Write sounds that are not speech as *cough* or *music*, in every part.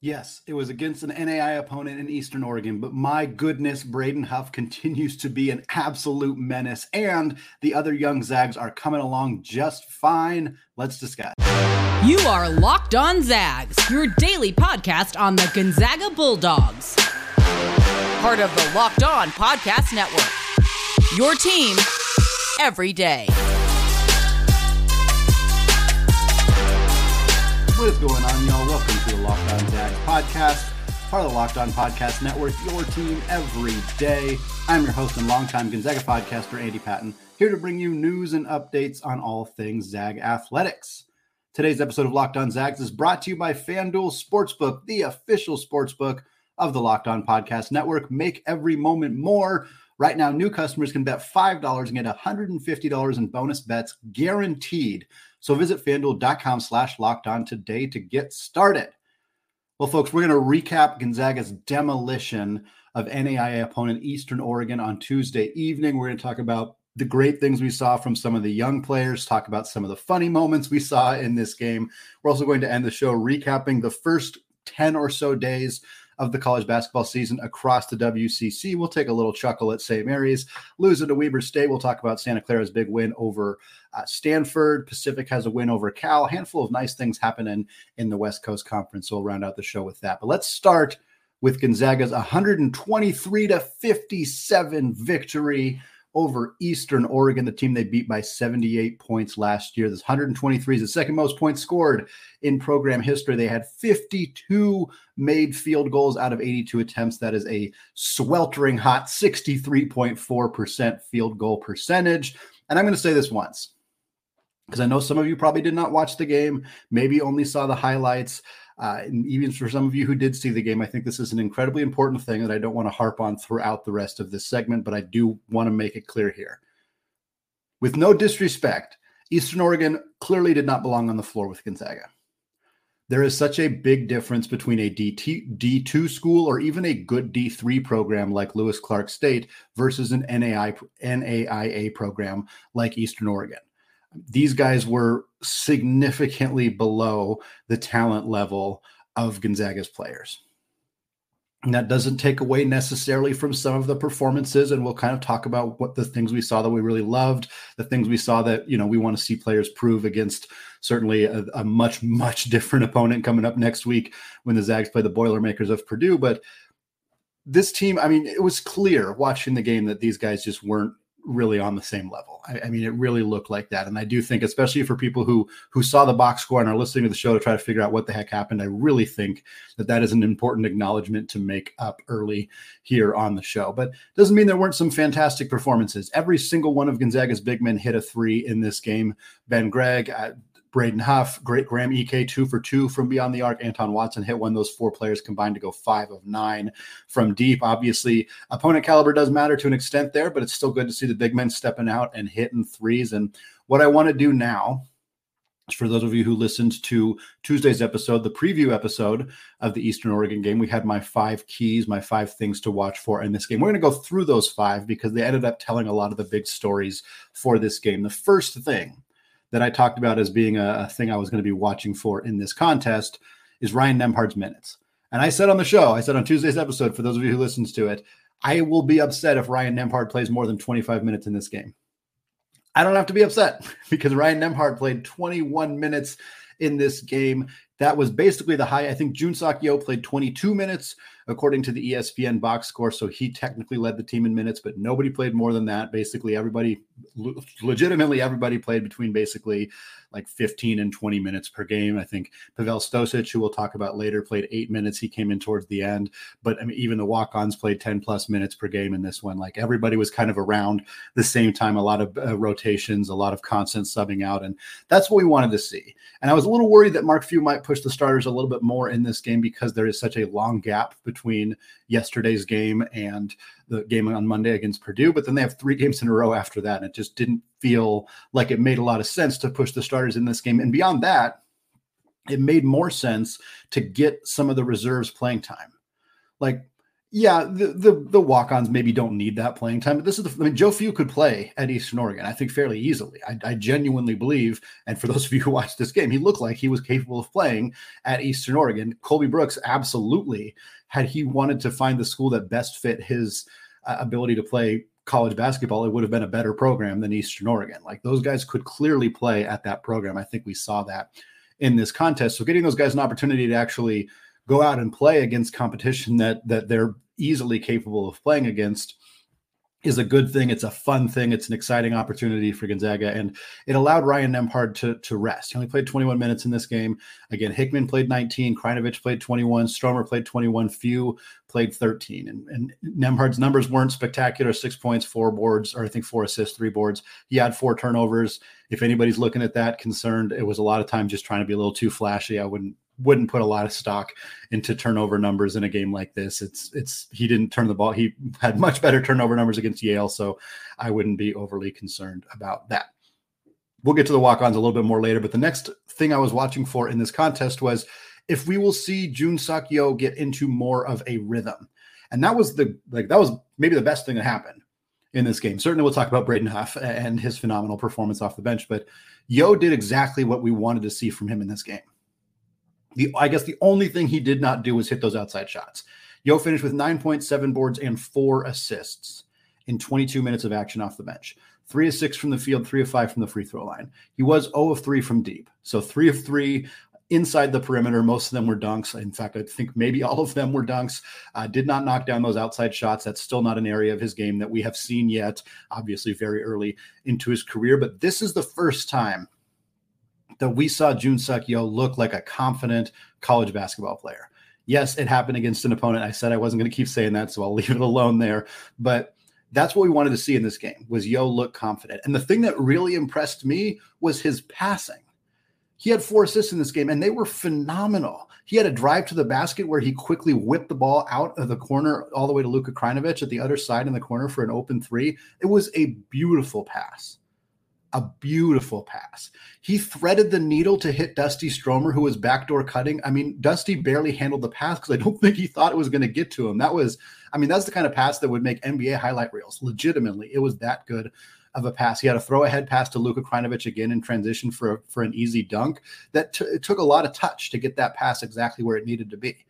Yes, it was against an NAI opponent in Eastern Oregon, but my goodness, Braden Huff *laughs* continues to be an absolute menace, and the other young Zags are coming along just fine. Let's discuss. You are Locked On Zags, your daily podcast on the Gonzaga Bulldogs. Part of the Locked On Podcast Network. Your team every day. What is going on, y'all? Welcome to the Locked On Zags podcast, part of the Locked On Podcast Network, your team every day. I'm your host and longtime Gonzaga podcaster, Andy Patton, here to bring you news and updates on all things Zag athletics. Today's episode of Locked On Zags is brought to you by FanDuel Sportsbook, the official sportsbook of the Locked On Podcast Network. Make every moment more. Right now, new customers can bet $5 and get $150 in bonus bets guaranteed. So visit fanduel.com slash locked on today to get started. Well, folks, we're going to recap Gonzaga's demolition of NAIA opponent Eastern Oregon on Tuesday evening. We're going to talk about the great things we saw from some of the young players, talk about some of the funny moments we saw in this game. We're also going to end the show recapping the first 10 or so days of the college basketball season across the WCC. We'll take a little chuckle at St. Mary's, losing to Weber State. We'll talk about Santa Clara's big win over uh, Stanford. Pacific has a win over Cal. A handful of nice things happening in the West Coast Conference. So we'll round out the show with that. But let's start with Gonzaga's 123 to 57 victory over Eastern Oregon, the team they beat by 78 points last year. This 123 is the second most points scored in program history. They had 52 made field goals out of 82 attempts. That is a sweltering hot 63.4% field goal percentage. And I'm going to say this once because I know some of you probably did not watch the game, maybe only saw the highlights. Uh, and even for some of you who did see the game, I think this is an incredibly important thing that I don't want to harp on throughout the rest of this segment, but I do want to make it clear here. With no disrespect, Eastern Oregon clearly did not belong on the floor with Gonzaga. There is such a big difference between a DT, D2 school or even a good D3 program like Lewis Clark State versus an NAI, NAIA program like Eastern Oregon these guys were significantly below the talent level of Gonzaga's players. And that doesn't take away necessarily from some of the performances. And we'll kind of talk about what the things we saw that we really loved, the things we saw that, you know, we want to see players prove against certainly a, a much, much different opponent coming up next week when the Zags play the Boilermakers of Purdue. But this team, I mean, it was clear watching the game that these guys just weren't really on the same level. I, I, mean, it really looked like that, and I do think, especially for people who who saw the box score and are listening to the show to try to figure out what the heck happened, I really think that that is an important acknowledgement to make up early here on the show. But doesn't mean there weren't some fantastic performances. Every single one of Gonzaga's big men hit a three in this game. Ben Gregg, uh, Braden Huff, great Graham Ike, two for two from beyond the arc. Anton Watson hit one. Those four players combined to go five of nine from deep. Obviously, opponent caliber does matter to an extent there, but it's still good to see the big men stepping out and hitting threes. And what I want to do now is for those of you who listened to Tuesday's episode, the preview episode of the Eastern Oregon game, we had my five keys, my five things to watch for in this game. We're going to go through those five because they ended up telling a lot of the big stories for this game. The first thing that I talked about as being a, a thing I was going to be watching for in this contest is Ryan Nembhard's minutes. And I said on the show, I said on Tuesday's episode, for those of you who listens to it, I will be upset if Ryan Nembhard plays more than 25 minutes in this game. I don't have to be upset *laughs* because Ryan Nembhard played 21 minutes in this game. That was basically the high. I think Jun Seok Yeo played 22 minutes according to the ESPN box score. So he technically led the team in minutes, but nobody played more than that. Basically, everybody, legitimately, everybody played between basically like 15 and 20 minutes per game. I think Pavel Stosic, who we'll talk about later, played eight minutes. He came in towards the end, but I mean, even the walk ons played 10 plus minutes per game in this one. Like everybody was kind of around the same time, a lot of uh, rotations, a lot of constant subbing out. And that's what we wanted to see. And I was a little worried that Mark Few might push the starters a little bit more in this game because there is such a long gap between yesterday's game and the game on Monday against Purdue, but then they have three games in a row after that. And it just didn't feel like it made a lot of sense to push the starters in this game. And beyond that, it made more sense to get some of the reserves playing time. Like Yeah, the the, the walk-ons maybe don't need that playing time, but this is the. I mean, Joe Few could play at Eastern Oregon, I think, fairly easily. I, I genuinely believe, and for those of you who watched this game, he looked like he was capable of playing at Eastern Oregon. Colby Brooks, absolutely, had he wanted to find the school that best fit his uh, ability to play college basketball, it would have been a better program than Eastern Oregon. Like those guys could clearly play at that program. I think we saw that in this contest. So getting those guys an opportunity to actually go out and play against competition that that they're easily capable of playing against is a good thing. It's a fun thing. It's an exciting opportunity for Gonzaga, and it allowed Ryan Nembhard to to rest. He only played 21 minutes in this game. Again, Hickman played 19, Krajnovic played 21, Stromer played 21, Few played 13, and, and Nembhard's numbers weren't spectacular. Six points, four boards, or I think four assists, three boards. He had four turnovers. If anybody's looking at that concerned, it was a lot of time just trying to be a little too flashy. I wouldn't wouldn't put a lot of stock into turnover numbers in a game like this. It's it's he didn't turn the ball. He had *laughs* much better turnover numbers against Yale, so I wouldn't be overly concerned about that. We'll get to the walk-ons a little bit more later, but the next thing I was watching for in this contest was if we will see Jun Seok Yeo get into more of a rhythm. And that was the like that was maybe the best thing that happened in this game. Certainly we'll talk about Braden Huff and his phenomenal performance off the bench, but Yeo did exactly what we wanted to see from him in this game. The I guess the only thing he did not do was hit those outside shots. Yeo finished with 9.7 boards and four assists in 22 minutes of action off the bench. Three of six from the field, three of five from the free throw line. He was 0 of 3 from deep. So three of three inside the perimeter. Most of them were dunks. In fact, I think maybe all of them were dunks. Uh, did not knock down those outside shots. That's still not an area of his game that we have seen yet. Obviously, very early into his career. But this is the first time that we saw Jun Seok Yeo look like a confident college basketball player. Yes, it happened against an opponent. I said I wasn't going to keep saying that, so I'll *laughs* leave it alone there. But that's what we wanted to see in this game was Yeo look confident. And the thing that really impressed me was his passing. He had four assists in this game, and they were phenomenal. He had a drive to the basket where he quickly whipped the ball out of the corner all the way to Luka Krajnovic at the other side in the corner for an open three. It was a beautiful pass a beautiful pass. He threaded the needle to hit Dusty Stromer, who was backdoor cutting. I mean, Dusty barely handled the pass because I don't *laughs* think he thought it was going to get to him. That was, I mean, that's the kind of pass that would make NBA highlight reels. Legitimately, it was that good of a pass. He had a throw ahead pass to Luka Krajnovic again in transition for for an easy dunk. That t- it took a lot of touch to get that pass exactly where it needed to be.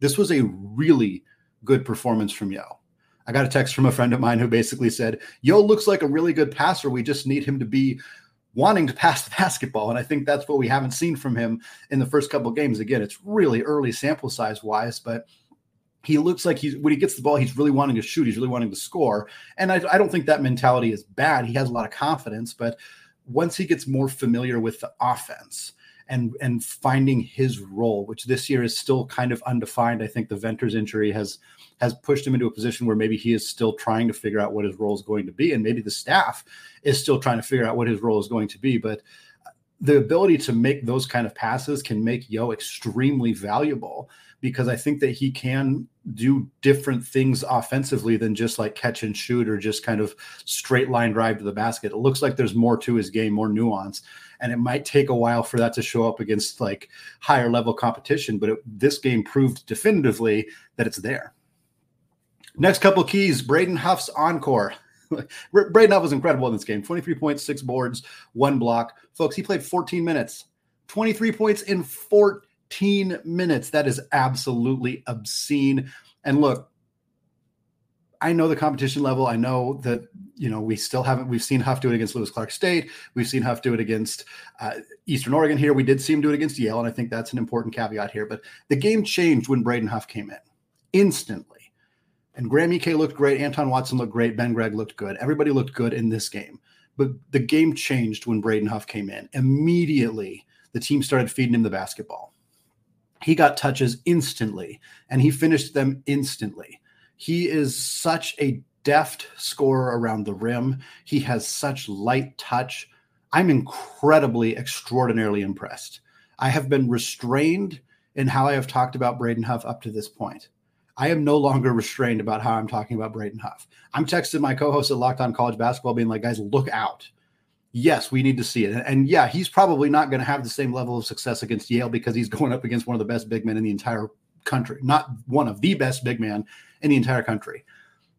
This was a really good performance from Yeo. I got a text from a friend of mine who basically said, Yeo looks like a really good passer. We just need him to be wanting to *laughs* pass the basketball. And I think that's what we haven't seen from him in the first couple games. Again, it's really early sample size wise, but he looks like he's when he gets the ball, he's really wanting to shoot, he's really wanting to score. And I, I don't think that mentality is bad. He has a lot of confidence, but once he gets more familiar with the offense, and and finding his role, which this year is still kind of undefined. I think the Venters injury has has pushed him into a position where maybe he is still trying to figure out what his role is going to be, and maybe the staff is still trying to figure out what his role is going to be. But uh, the ability to make those kind of passes can make Yeo extremely valuable because I think that he can do different things offensively than just like catch and shoot or just kind of straight line drive to the basket. It looks like there's more to his game, more nuance and it might take a while for that to show up against like higher level competition. But it, this game proved definitively that it's there. Next couple keys: Braden Huff's encore. *laughs* Braden Huff was incredible in this game. 23.6 boards, one block. Folks, he played 14 minutes. 23 points in 14 minutes. That is absolutely obscene. And look, I know the competition level. I know that you know we still haven't. We've seen Huff do it against Lewis Clark State. We've seen Huff do it against uh, Eastern Oregon. Here, we did see him do it against Yale, and I think that's an important caveat here. But the game changed when Braden Huff came in instantly, and Graham Ike looked great. Anton Watson looked great. Ben Gregg looked good. Everybody looked good in this game. But the game changed when Braden Huff came in. Immediately, the team started feeding him the basketball. He got touches instantly, and he finished them instantly he is such a deft scorer around the rim. He has such light touch. I'm incredibly, extraordinarily impressed. I have been restrained in how I have talked about Braden Huff up to this point. I am no longer restrained about how I'm talking about Braden Huff. I'm texting my co-host at Locked On College Basketball, being like, guys, look out. Yes, we need to see it. And, and yeah, he's probably not going to have the same level of success against Yale because he's *laughs* going up against one of the best big men in the entire country, not one of the best big man in the entire country.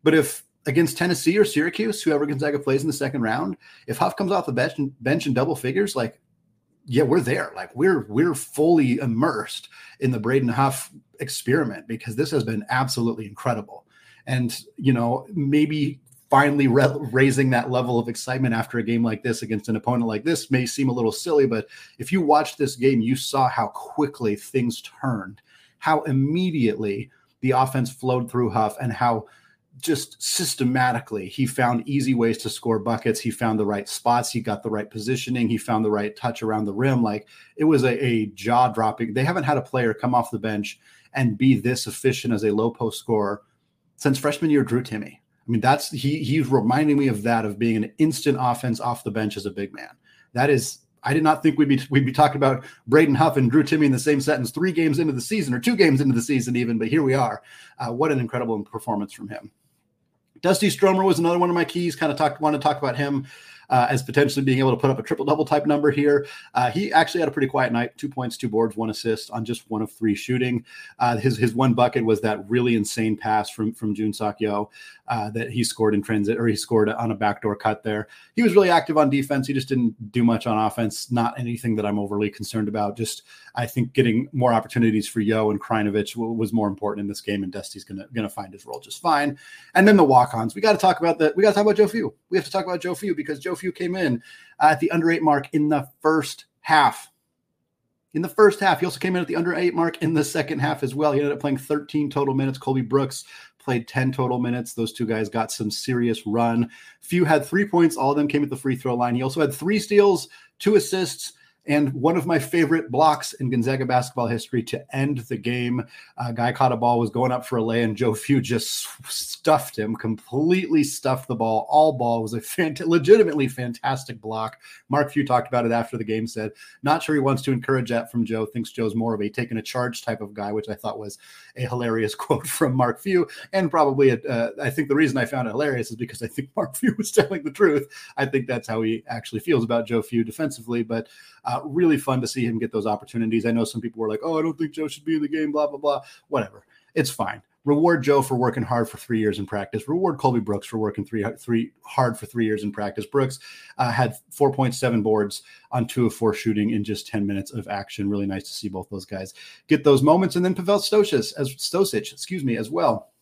But if against Tennessee or Syracuse, whoever Gonzaga plays in the second round, if Huff comes off the bench and bench in double figures, like yeah, we're there. Like we're we're fully immersed in the Braden Huff experiment because this has been absolutely incredible. And you know, maybe finally re- raising that level of excitement after a game like this against an opponent like this may seem a little silly, but if you watched this game, you saw how quickly things turned, how immediately the offense flowed through Huff, and how just systematically he found easy ways to score buckets. He found the right spots. He got the right positioning. He found the right touch around the rim. Like it was a, a jaw dropping they haven't had a player come off the bench and be this efficient as a low post scorer since freshman year drew timme i mean that's he he's reminding me of that of being an instant offense off the bench as a big man that is I did not think we'd be we'd be talking about Braden Huff and Drew Timme in the same sentence three games into the season or two games into the season even, but here we are. Uh, what an incredible performance from him. Dusty Stromer was another one of my keys. Kind of talked, want to talk about him uh, as potentially being able to put up a triple double type number here. Uh, he actually had a pretty quiet night: two points, two boards, one assist on just one of three shooting. Uh, his his one bucket was that really insane pass from from Jun Seok-Yeo uh, that he scored in transit, or he scored on a backdoor cut there. He was really active on defense. He just didn't do much on offense. Not anything that I'm overly concerned about. Just I think getting more opportunities for Yeo and Krajnovic was more important in this game, and Dusty's gonna gonna find his role just fine. And then the walk-ons. We got to talk about that. We got to talk about Joe Few. We have to talk about Joe Few because Joe Few came in at the under eight mark in the first half. In the first half, he also came in at the under eight mark in the second half as well. He ended up playing 13 total minutes. Colby Brooks played 10 total minutes. Those two guys got some serious run. Few had three points. All of them came at the free throw line. He also had three steals, two assists, and one of my favorite blocks in Gonzaga basketball history to end the game. A guy caught a ball, was going up for a lay, and Joe Few just stuffed him, completely stuffed the ball. All ball was a *laughs* fant- legitimately fantastic block. Mark Few talked about it after the game, said, not sure he wants to encourage that from Joe, thinks Joe's more of a taking a charge type of guy, which I thought was a hilarious *laughs* quote from Mark Few. And probably, a, uh, I think the reason I found it hilarious is because I think *laughs* Mark Few was telling the truth. I think that's how he actually feels about Joe Few defensively, but uh, really fun to see him get those opportunities. I know some people were like, "Oh, I don't think Joe should be in the game." Blah blah blah. Whatever. It's fine. Reward Joe for working hard for three years in practice. Reward Colby Brooks for working three three hard for three years in practice. Brooks uh, had 4.7 boards on two of four shooting in just 10 minutes of action. Really nice to see both those guys get those moments. And then Pavel Stosic as Stosic, excuse me, as well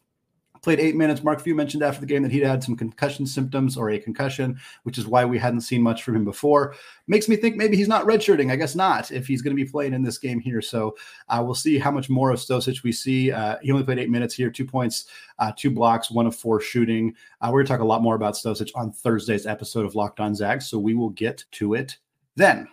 played eight minutes. Mark Few mentioned after the game that he'd had some concussion symptoms or a concussion, which is why we hadn't seen much from him before. Makes me think maybe he's not redshirting. I guess not if he's going to be playing in this game here. So uh, we'll see how much more of Stosic we see. Uh, he only played eight minutes here, two points, uh, two blocks, one of four shooting. Uh, we're going to talk a lot more about Stosic on Thursday's episode of Locked On Zags. So we will get to it then.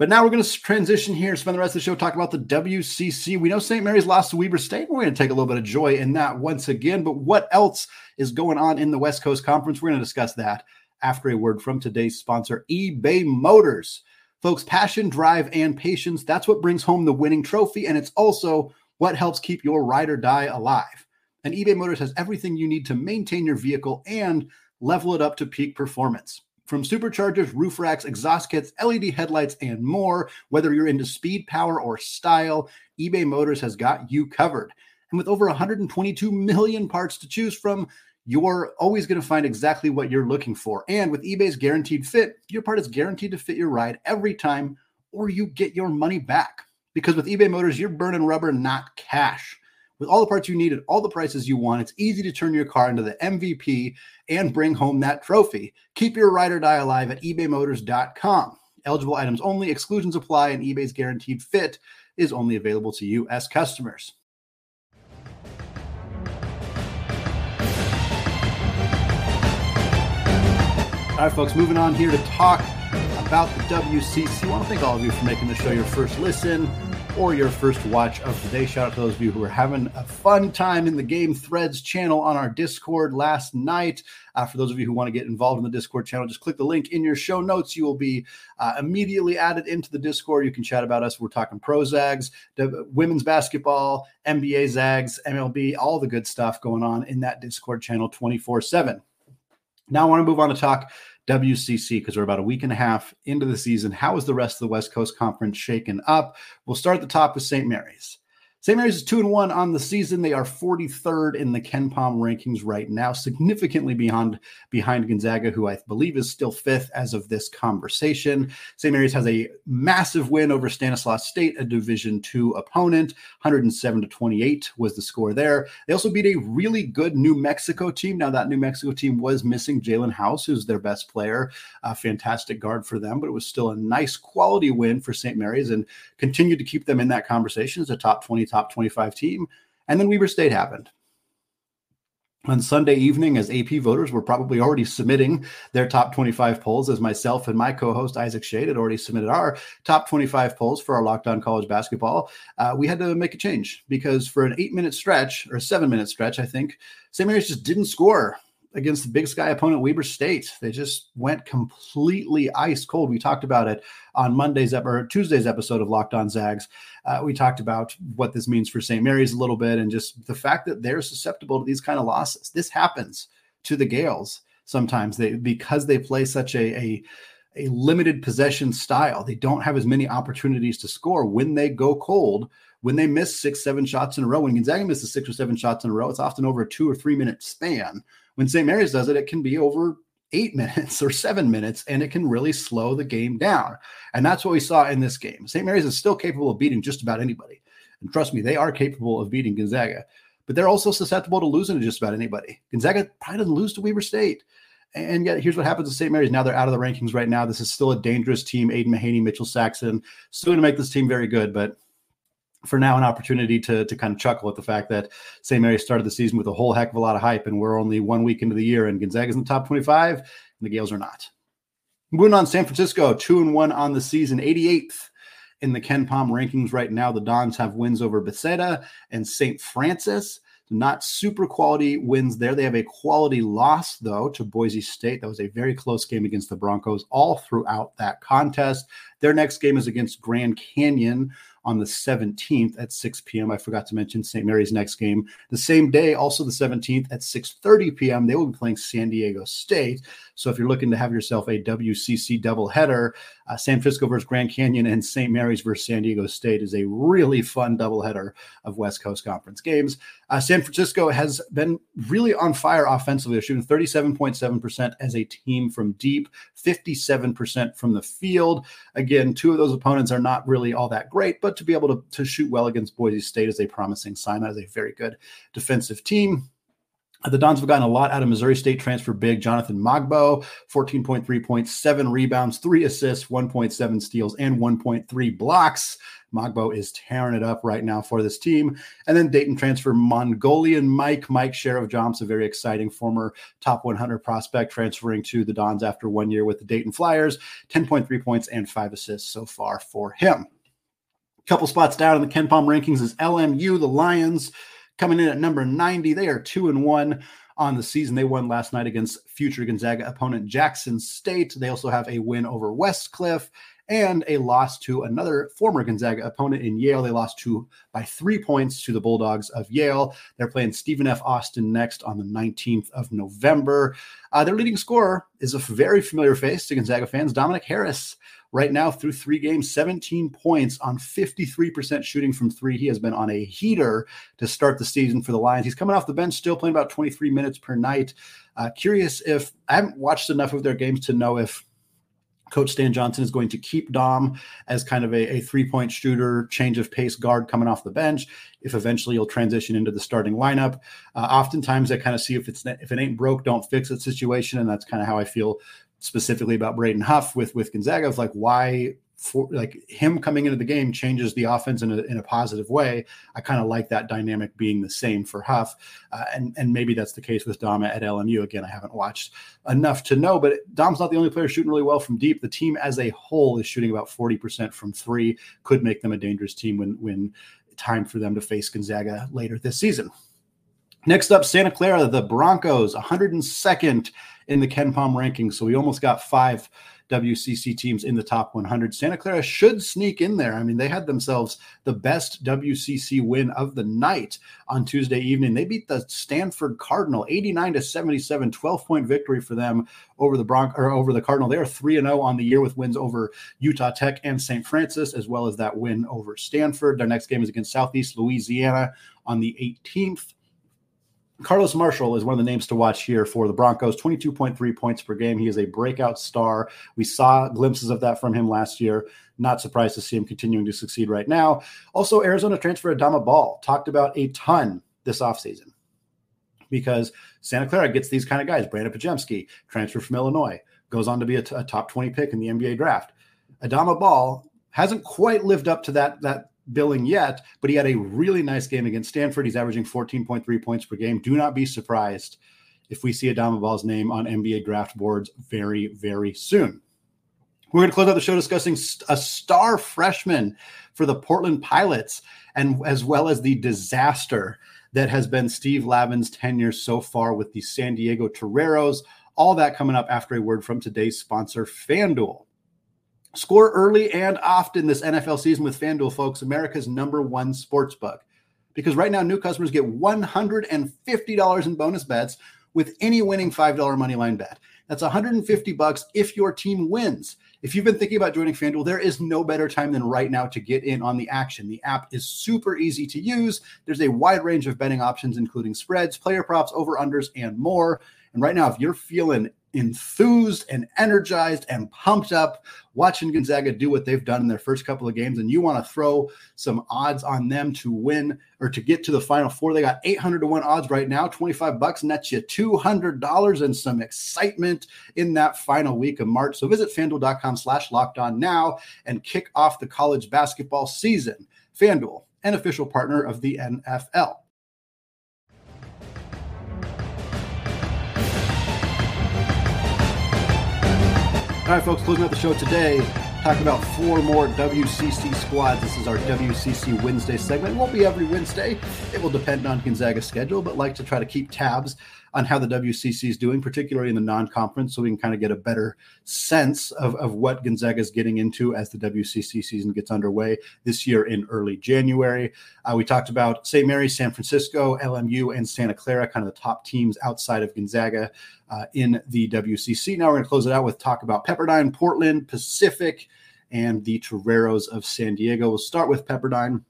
But now we're going to transition here, spend the rest of the show talking about the WCC. We know St. Mary's lost to Weber State. We're going to take a little bit of joy in that once again. But what else is going on in the West Coast Conference? We're going to discuss that after a word from today's sponsor, eBay Motors. Folks, passion, drive, and patience that's what brings home the winning trophy. And it's also what helps keep your ride or die alive. And eBay Motors has everything you need to maintain your vehicle and level it up to peak performance. From superchargers, roof racks, exhaust kits, LED headlights, and more, whether you're into speed, power, or style, eBay Motors has got you covered. And with over 122 million parts to choose from, you're always going to find exactly what you're looking for. And with eBay's guaranteed fit, your part is guaranteed to fit your ride every time, or you get your money back. Because with eBay Motors, you're burning rubber, not cash. With all the parts you need at all the prices you want, it's easy to turn your car into the MVP and bring home that trophy. Keep your ride or die alive at ebaymotors.com. Eligible items only, exclusions apply, and eBay's guaranteed fit is only available to U.S. customers. All right, folks, moving on here to talk about the WCC. I want to thank all of you for making the show your first listen or your first watch of the day. Shout out to those of you who are having a fun time in the Game Threads channel on our Discord last night. Uh, for those of you who want to get involved in the Discord channel, just click the link in your show notes. You will be uh, immediately added into the Discord. You can chat about us. We're talking pro Zags, women's basketball, NBA Zags, MLB, all the good stuff going on in that Discord channel 24 7. Now I want to move on to talk WCC because we're about a week and a half into the season. How is the rest of the West Coast Conference shaken up? We'll start at the top with St. Mary's. St. Mary's is two and one on the season. They are 43rd in the KenPom rankings right now, significantly behind behind Gonzaga, who I believe is still fifth as of this conversation. St. Mary's has a massive win over Stanislaus State, a Division two opponent. 107 to 28 was the score there. They also beat a really good New Mexico team. Now that New Mexico team was missing Jaelen House, who's their best player, a fantastic guard for them, but it was still a nice quality win for St. Mary's and continued to keep them in that conversation as a top 20 top 25 team. And then Weber State happened. On Sunday evening, as AP voters were probably already submitting their top 25 polls, as myself and my co host Isaac Schade had already submitted our top 25 polls for our Locked On College basketball, uh, we had to make a change because for an eight minute stretch, or seven minute stretch, I think, St. Mary's just didn't score against the Big Sky opponent Weber State. They just went completely ice cold. We talked about it on Monday's or Tuesday's episode of Locked On Zags. Uh, we talked about what this means for St. Mary's a little bit and just the fact that they're susceptible to these kind of losses. This happens to the Gaels sometimes. They because they play such a, a a limited possession style. They don't have as many opportunities to score when they go cold. When they miss six, seven shots in a row, when Gonzaga misses six or seven shots in a row, it's often over a two or three minute span. When St. Mary's does it, it can be over eight *laughs* minutes or seven minutes, and it can really slow the game down. And that's what we saw in this game. St. Mary's is still capable of beating just about anybody. And trust me, they are capable of beating Gonzaga, but they're also susceptible to losing to just about anybody. Gonzaga probably doesn't lose to Weber State. And yet, here's what happens to St. Mary's. Now they're out of the rankings right now. This is still a dangerous team. Aidan Mahaney, Mitchell Saxen, still going to make this team very good, but for now an opportunity to to kind of chuckle at the fact that St. Mary started the season with a whole heck of a lot of hype, and we're only one week into the year, and Gonzaga's in the top 25, and the Gaels are not. Moving on, San Francisco, two and one on the season, 88th in the KenPom rankings right now. The Dons have wins over Bethesda and St. Francis. Not super quality wins there. They have a quality loss, though, to Boise State. That was a very close game against the Broncos all throughout that contest. Their next game is against Grand Canyon on the 17th at 6 p.m. I forgot to mention St. Mary's next game. The same day, also the 17th at 6:30 p.m. They will be playing San Diego State. So if you're looking to have yourself a WCC doubleheader, uh, San Francisco versus Grand Canyon and St. Mary's versus San Diego State is a really fun doubleheader of West Coast Conference games. Uh, San Francisco has been really on fire offensively. They're shooting 37.7% as a team from deep, 57% from the field. Again, two of those opponents are not really all that great, but to be able to, to shoot well against Boise State is a promising sign. That is a very good defensive team. The Dons have gotten a lot out of Missouri State transfer big Jonathan Mogbo, 14.3 points, seven rebounds, three assists, 1.7 steals, and 1.3 blocks. Mogbo is tearing it up right now for this team. And then Dayton transfer Mongolian Mike, Mike Sharavjamts, a very exciting former top 100 prospect transferring to the Dons after one year with the Dayton Flyers, 10.3 points and five assists so far for him. A couple spots down in the KenPom rankings is LMU, the Lions coming in at number 90. They are two and one on the season. They won last night against future Gonzaga opponent Jackson State. They also have a win over Westcliff and a loss to another former Gonzaga opponent in Yale. They lost to by three points to the Bulldogs of Yale. They're playing Stephen F. Austin next on the 19th of November. Uh, their leading scorer is a very familiar face to Gonzaga fans, Dominic Harris. Right now, through three games, 17 points on 53% shooting from three. He has been on a heater to start the season for the Lions. He's coming off the bench, still playing about 23 minutes per night. Uh, curious if I haven't watched enough of their games to know if Coach Stan Johnson is going to keep Dom as kind of a, a three point shooter, change of pace guard coming off the bench. If eventually he'll transition into the starting lineup, uh, oftentimes I kind of see if it's if it ain't broke, don't fix it situation, and that's kind of how I feel specifically about Braden Huff with with Gonzaga of like why for like him coming into the game changes the offense in a, in a positive way. I kind of like that dynamic being the same for Huff, uh, and and maybe that's the case with Dom at LMU. Again, I haven't watched enough to know, but Dom's not the only player shooting really well from deep. The team as a whole is shooting about forty percent from three. Could make them a dangerous team when when time for them to face Gonzaga later this season. Next up, Santa Clara, the Broncos, 102nd in the KenPom rankings. So we almost got five WCC teams in the top 100. Santa Clara should sneak in there. I mean, they had themselves the best WCC win of the night on Tuesday evening. They beat the Stanford Cardinal 89 to 77, 12 point victory for them over the Bronc or over the Cardinal. They are 3 and 0 on the year with wins over Utah Tech and St. Francis, as well as that win over Stanford. Their next game is against Southeast Louisiana on the 18th. Carlos Marshall is one of the names to watch here for the Broncos. 22.3 points per game. He is a breakout star. We saw glimpses of that from him last year. Not surprised to see him continuing to succeed right now. Also, Arizona transfer Adama Ball talked about a ton this offseason because Santa Clara gets these kind of guys. Brandin Podziemski, transfer from Illinois, goes on to be a, t- a top 20 pick in the NBA draft. Adama Ball hasn't quite lived up to that that billing yet, but he had a really nice game against Stanford. He's averaging 14.3 points per game. Do not be surprised if we see Adama Ball's name on NBA draft boards very, very soon. We're going to close out the show discussing a star freshman for the Portland Pilots, and as well as the disaster that has been Steve Lavin's tenure so far with the San Diego Toreros. All that coming up after a word from today's sponsor, FanDuel. Score early and often this NFL season with FanDuel, folks, America's number one sports book. Because right now, new customers get $150 in bonus bets with any winning $5 money line bet. That's 150 bucks if your team wins. If you've been thinking about joining FanDuel, there is no better time than right now to get in on the action. The app is super easy to use. There's a wide range of betting options, including spreads, player props, over unders, and more. And right now, if you're feeling enthused and energized and pumped up watching Gonzaga do what they've done in their first couple of games, and you want to throw some odds on them to win or to get to the final four. They got 800 to 1 odds right now, 25 bucks nets you $200 and some excitement in that final week of March. So visit fanduel.com slash locked on now and kick off the college basketball season. FanDuel, an official partner of the NFL. All right, folks, closing out the show today, talking about four more WCC squads. This is our WCC Wednesday segment. It won't be every Wednesday. It will depend on Gonzaga's schedule, but like to try to keep tabs on how the WCC is doing, particularly in the non-conference, so we can kind of get a better sense of, of what Gonzaga is getting into as the WCC season gets underway this year in early January. Uh, we talked about St. Mary's, San Francisco, LMU, and Santa Clara, kind of the top teams outside of Gonzaga uh, in the WCC. Now we're going to close it out with talk about Pepperdine, Portland, Pacific, and the Toreros of San Diego. We'll start with Pepperdine.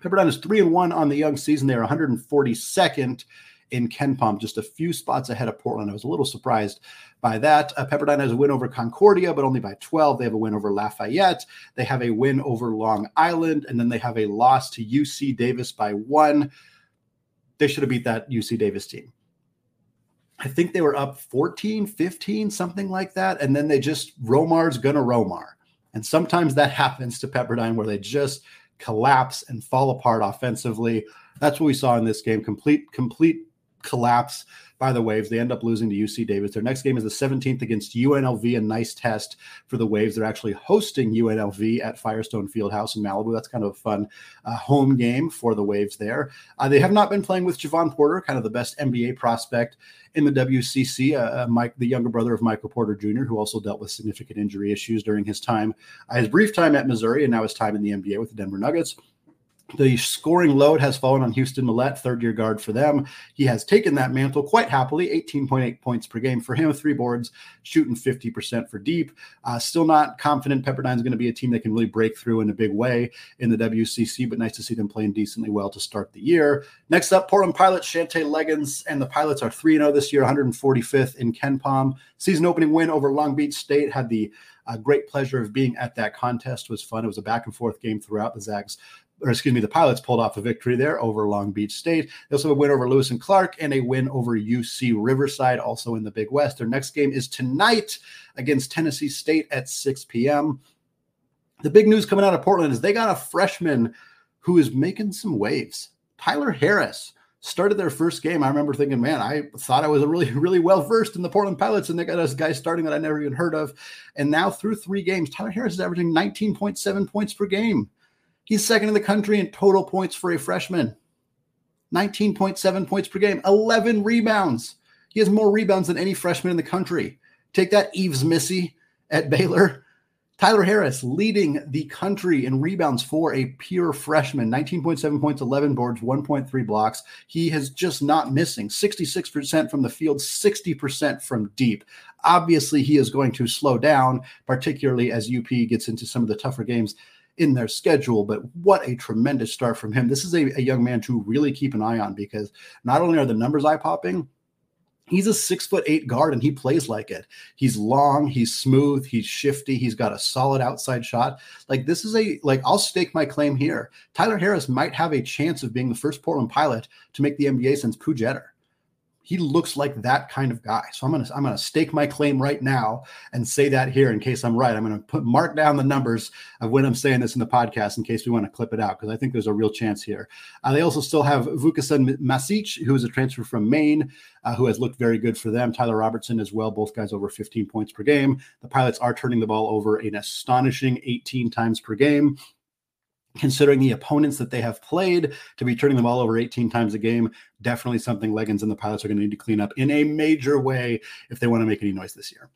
Pepperdine is three and one on the young season. They're 142nd in Ken KenPom, just a few spots ahead of Portland. I was a little surprised by that. Uh, Pepperdine has a win over Concordia, but only by 12. They have a win over Lafayette. They have a win over Long Island, and then they have a loss to UC Davis by one. They should have beat that UC Davis team. I think they were up 14, 15, something like that. And then they just, Romar's going to Romar. And sometimes that *laughs* happens to Pepperdine where they just collapse and fall apart offensively. That's what we saw in this game. Complete, complete collapse by the Waves. They end up losing to UC Davis. Their next game is the 17th against UNLV, a nice test for the Waves. They're actually hosting UNLV at Firestone Fieldhouse in Malibu. That's kind of a fun uh, home game for the Waves there. Uh, they have not been playing with Jevon Porter, kind of the best NBA prospect in the WCC. Uh, uh, Mike, the younger brother of Michael Porter Jr., who also dealt with significant injury issues during his time, uh, his brief time at Missouri, and now his time in the NBA with the Denver Nuggets. The scoring load has fallen on Houston Mallette, third year guard for them. He has taken that mantle quite happily 18.8 points per game for him, three boards, shooting 50% for deep. Uh, still not confident Pepperdine's going to be a team that can really break through in a big way in the WCC, but nice to see them playing decently well to start the year. Next up, Portland Pilots, Shantay Legans, and the Pilots are 3 0 this year, 145th in KenPom. Season opening win over Long Beach State had the uh, great pleasure of being at that contest. Was fun. It was a back and forth game throughout. The Zags or excuse me, the Pilots pulled off a victory there over Long Beach State. They also have a win over Lewis and Clark and a win over UC Riverside, also in the Big West. Their next game is tonight against Tennessee State at 6 p.m. The big news coming out of Portland is they got a freshman who is making some waves. Tyler Harris started their first game. I remember thinking, man, I thought I was a really, *laughs* really well versed in the Portland Pilots, and they got a guy starting that I never even heard of. And now through three games, Tyler Harris is averaging 19.7 points per game. He's second in the country in total points for a freshman. 19.7 points per game, 11 rebounds. He has more rebounds than any freshman in the country. Take that, Yves Missi at Baylor. Tyler Harris leading the country in rebounds for a pure freshman 19.7 points, 11 boards, 1.3 blocks. He has just not missing 66% from the field, 60% from deep. Obviously, he is going to slow down, particularly as UP gets into some of the tougher games in their schedule. But what a tremendous start from him. This is a, a young man to really keep an eye on because not only are the numbers eye popping, He's a six foot eight guard and he plays like it. He's long, he's smooth, he's shifty, he's got a solid outside shot. Like, this is a, like, I'll stake my claim here. Tyler Harris might have a chance of being the first Portland pilot to make the NBA since Pooh Jeter he looks like that kind of guy. So I'm gonna I'm gonna stake my claim right now and say that here in case I'm right. I'm gonna put mark down the numbers of when I'm saying this in the podcast in case we want to clip it out because I think there's a real chance here. Uh, they also still have Vukasin Masic, who is a transfer from Maine, uh, who has looked very good for them. Tyler Robertson as well, both guys over 15 points per game. The Pilots are turning the ball over an astonishing 18 times per game considering the opponents that they have played to be turning the ball over 18 times a game definitely something Legans and the pilots are going to need to clean up in a major way if they want to make any noise this year.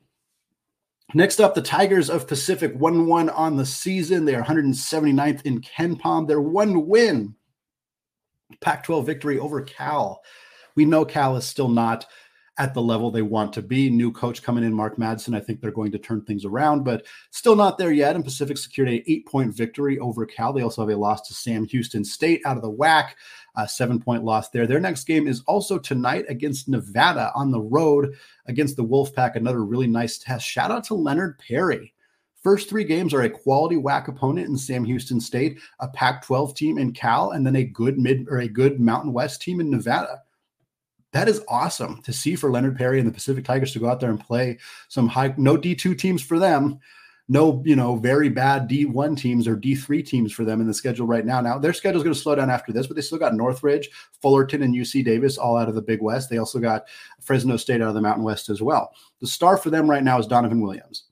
Next up the tigers of pacific 1-1 on the season. They are 179th in KenPom their one win. Pac 12 victory over cal. We know cal is still not at the level they want to be. New coach coming in, Mark Madsen. I think they're going to turn things around, but still not there yet. And Pacific secured a eight point victory over Cal. They also have a loss to Sam Houston State out of the WAC, a seven point loss there. Their next game is also tonight against Nevada on the road against the Wolfpack. Another really nice test. Shout out to Leonard Perry. First three games are a quality WAC opponent in Sam Houston State, a Pac 12 team in Cal, and then a good mid or a good Mountain West team in Nevada that is awesome to see for Leonard Perry and the Pacific Tigers to go out there and play some high, no D2 teams for them, no, you know, very bad D1 teams or D3 teams for them in the schedule right now. Now, their schedule is going to slow down after this, but they still got Northridge, Fullerton, and UC Davis all out of the Big West. They also got Fresno State out of the Mountain West as well. The star for them right now is Donovan Williams.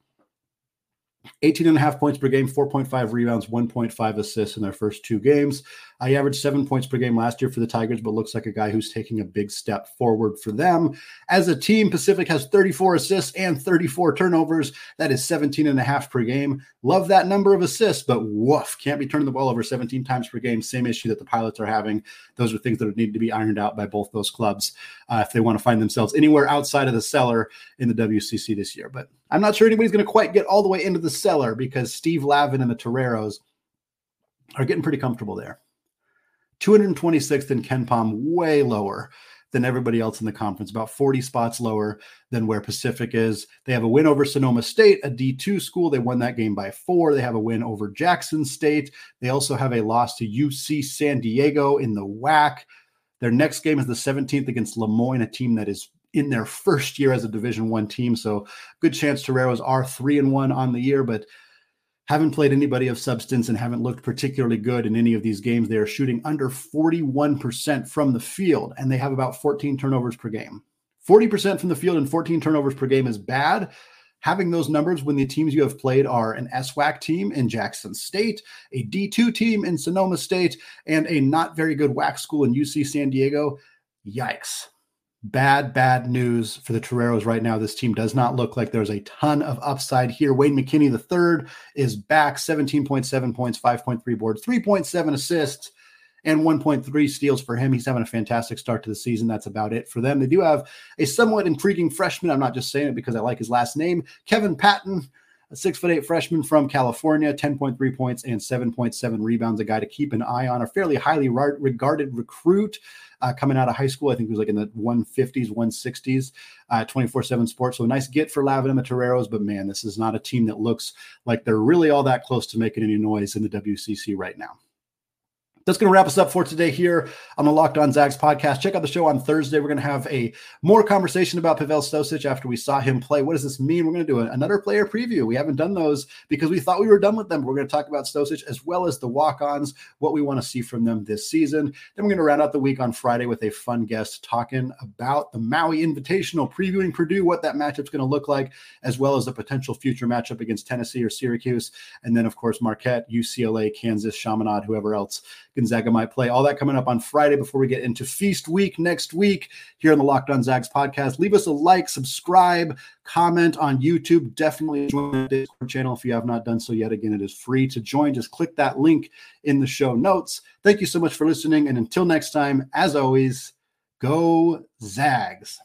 18 and a half points per game, 4.5 rebounds, 1.5 assists in their first two games. I averaged seven points per game last year for the Tigers, but looks like a guy who's taking a big step forward for them. As a team, Pacific has 34 assists and 34 turnovers. That is 17 and a half per game. Love that number of assists, but woof, can't be turning the ball over 17 times per game. Same issue that the Pilots are having. Those are things that need to be ironed out by both those clubs uh, if they want to find themselves anywhere outside of the cellar in the WCC this year. But I'm not sure anybody's going to quite get all the way into the cellar because Steve Lavin and the Toreros are getting pretty comfortable there. 226th in KenPom, way lower than everybody else in the conference, about 40 spots lower than where Pacific is. They have a win over Sonoma State, a D2 school. They won that game by four. They have a win over Jackson State. They also have a loss to UC San Diego in the WAC. Their next game is the 17th against Le Moyne, a team that is in their first year as a Division One team. So good chance Toreros are three and one on the year, but haven't played anybody of substance and haven't looked particularly good in any of these games. They are shooting under 41% from the field, and they have about 14 turnovers per game. 40% from the field and 14 turnovers per game is bad. Having those numbers when the teams you have played are an SWAC team in Jackson State, a D2 team in Sonoma State, and a not very good WAC school in UC San Diego, yikes bad, bad news for the Toreros right now. This team does not look like there's a ton of upside here. Wayne McKinney the third is back, 17.7 points, 5.3 boards, 3.7 assists, and 1.3 steals for him. He's having a fantastic start to the season. That's about it for them. They do have a somewhat intriguing freshman. I'm not just saying it because I like his last name, Kevin Patton a six foot eight freshman from California, 10.3 points and 7.7 rebounds, a guy to keep an eye on, a fairly highly regarded recruit uh, coming out of high school. I think he was like in the 150s, 160s, uh, 24 7 sports. So a nice get for Lavin and the Toreros, but man, this is not a team that looks like they're really all that close to making any noise in the WCC right now that's going to wrap us up for today here on the Locked On Zags podcast. Check out the show on Thursday. We're going to have a more conversation about Pavel Stosic after we saw him play. What does this mean? We're going to do another player preview. We haven't done those because we thought we were done with them. We're going to talk about Stosic as well as the walk-ons, what we want to see from them this season. Then we're going to round out the week on Friday with a fun guest talking about the Maui Invitational, previewing Purdue, what that matchup's going to look like, as well as the potential future matchup against Tennessee or Syracuse, and then of course Marquette, UCLA, Kansas, Chaminade, whoever else Gonzaga might play. All that coming up on Friday before we get into Feast Week next week here on the Locked On Zags podcast. Leave us a like, subscribe, comment on YouTube. Definitely join the Discord channel if you have not done so yet. Again, it is free to join. Just click that link in the show notes. Thank you so much for listening. And until next time, as always, go Zags.